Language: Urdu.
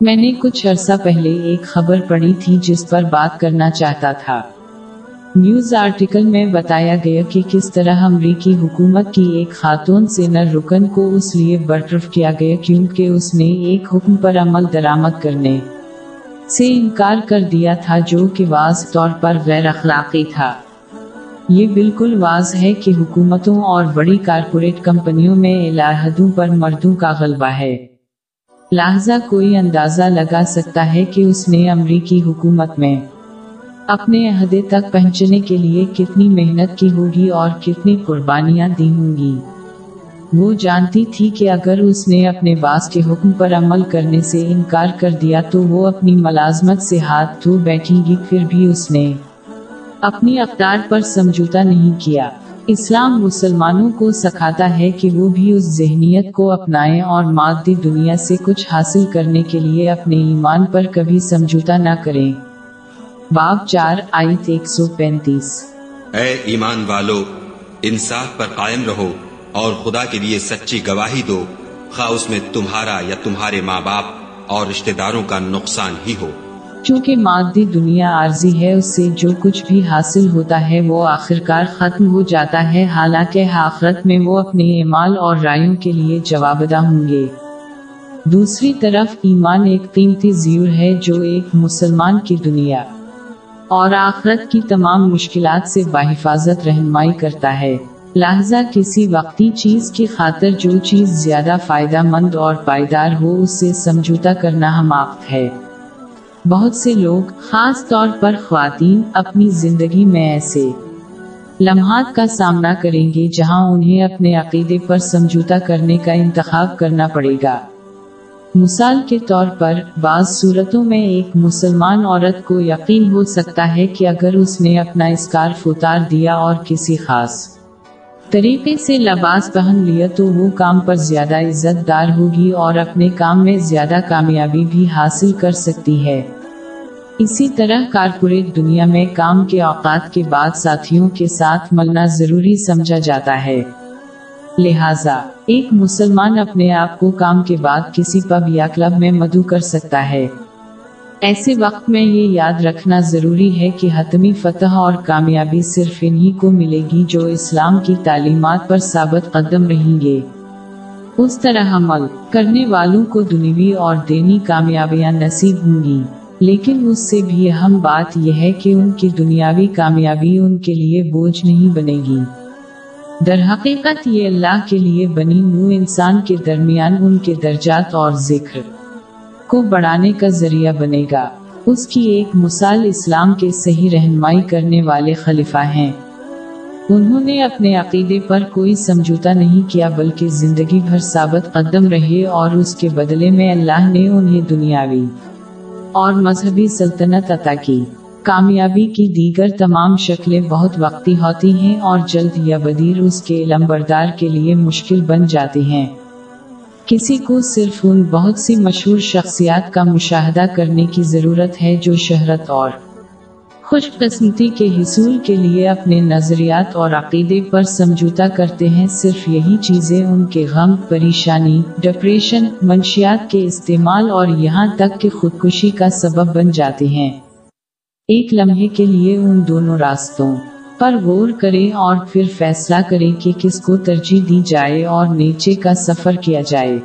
میں نے کچھ عرصہ پہلے ایک خبر پڑھی تھی جس پر بات کرنا چاہتا تھا۔ نیوز آرٹیکل میں بتایا گیا کہ کس طرح امریکی حکومت کی ایک خاتون سینر رکن کو اس لیے برطرف کیا گیا کیونکہ اس نے ایک حکم پر عمل درآمد کرنے سے انکار کر دیا تھا جو کہ واضح طور پر غیر اخلاقی تھا۔ یہ بالکل واضح ہے کہ حکومتوں اور بڑی کارپوریٹ کمپنیوں میں الہدوں پر مردوں کا غلبہ ہے۔ لہذا کوئی اندازہ لگا سکتا ہے کہ اس نے امریکی حکومت میں اپنے عہدے تک پہنچنے کے لیے کتنی محنت کی ہوگی اور کتنی قربانیاں دی ہوں گی۔ وہ جانتی تھی کہ اگر اس نے اپنے باس کے حکم پر عمل کرنے سے انکار کر دیا تو وہ اپنی ملازمت سے ہاتھ دھو بیٹھیں گی، پھر بھی اس نے اپنی اقدار پر سمجھوتا نہیں کیا۔ اسلام مسلمانوں کو سکھاتا ہے کہ وہ بھی اس ذہنیت کو اپنائیں اور مادی دنیا سے کچھ حاصل کرنے کے لیے اپنے ایمان پر کبھی سمجھوتا نہ کریں۔ باب چار، آیت ایک سو پینتیس۔ اے ایمان والو، انصاف پر قائم رہو اور خدا کے لیے سچی گواہی دو۔ خواہ اس میں تمہارا یا تمہارے ماں باپ اور رشتہ داروں کا نقصان ہی ہو۔ چونکہ مادی دنیا عارضی ہے، اس سے جو کچھ بھی حاصل ہوتا ہے وہ آخرکار ختم ہو جاتا ہے۔ حالانکہ آخرت میں وہ اپنے اعمال اور رائوں کے لیے جوابدہ ہوں گے۔ دوسری طرف، ایمان ایک قیمتی زیور ہے جو ایک مسلمان کی دنیا اور آخرت کی تمام مشکلات سے بحفاظت رہنمائی کرتا ہے۔ لہذا کسی وقتی چیز کی خاطر جو چیز زیادہ فائدہ مند اور پائیدار ہو اس سے سمجھوتا کرنا ہم آفت ہے۔ بہت سے لوگ خاص طور پر خواتین اپنی زندگی میں ایسے لمحات کا سامنا کریں گے جہاں انہیں اپنے عقیدے پر سمجھوتا کرنے کا انتخاب کرنا پڑے گا۔ مثال کے طور پر، بعض صورتوں میں ایک مسلمان عورت کو یقین ہو سکتا ہے کہ اگر اس نے اپنا اسکارف اتار دیا اور کسی خاص طریقے سے لباس پہن لیا تو وہ کام پر زیادہ عزت دار ہوگی اور اپنے کام میں زیادہ کامیابی بھی حاصل کر سکتی ہے۔ اسی طرح کارپوریٹ دنیا میں کام کے اوقات کے بعد ساتھیوں کے ساتھ ملنا ضروری سمجھا جاتا ہے۔ لہذا، ایک مسلمان اپنے آپ کو کام کے بعد کسی پب یا کلب میں مدعو کر سکتا ہے۔ ایسے وقت میں یہ یاد رکھنا ضروری ہے کہ حتمی فتح اور کامیابی صرف انہی کو ملے گی جو اسلام کی تعلیمات پر ثابت قدم رہیں گے۔ اس طرح عمل کرنے والوں کو دنوی اور دینی کامیابیاں نصیب ہوں گی۔ لیکن اس سے بھی اہم بات یہ ہے کہ ان کی دنیاوی کامیابی ان کے لیے بوجھ نہیں بنے گی۔ در حقیقت یہ اللہ کے لیے بنی نو انسان کے درمیان ان کے درجات اور ذکر کو بڑھانے کا ذریعہ بنے گا۔ اس کی ایک مثال اسلام کے صحیح رہنمائی کرنے والے خلیفہ ہیں۔ انہوں نے اپنے عقیدے پر کوئی سمجھوتا نہیں کیا بلکہ زندگی بھر ثابت قدم رہے اور اس کے بدلے میں اللہ نے انہیں دنیاوی اور مذہبی سلطنت عطا کی۔ کامیابی کی دیگر تمام شکلیں بہت وقتی ہوتی ہیں اور جلد یا بدیر اس کے لمبردار کے لیے مشکل بن جاتی ہیں۔ کسی کو صرف ان بہت سی مشہور شخصیات کا مشاہدہ کرنے کی ضرورت ہے جو شہرت اور خوش قسمتی کے حصول کے لیے اپنے نظریات اور عقیدے پر سمجھوتا کرتے ہیں۔ صرف یہی چیزیں ان کے غم، پریشانی، ڈپریشن، منشیات کے استعمال اور یہاں تک کہ خودکشی کا سبب بن جاتے ہیں۔ ایک لمحے کے لیے ان دونوں راستوں پر غور کریں اور پھر فیصلہ کریں کہ کس کو ترجیح دی جائے اور نیچے کا سفر کیا جائے۔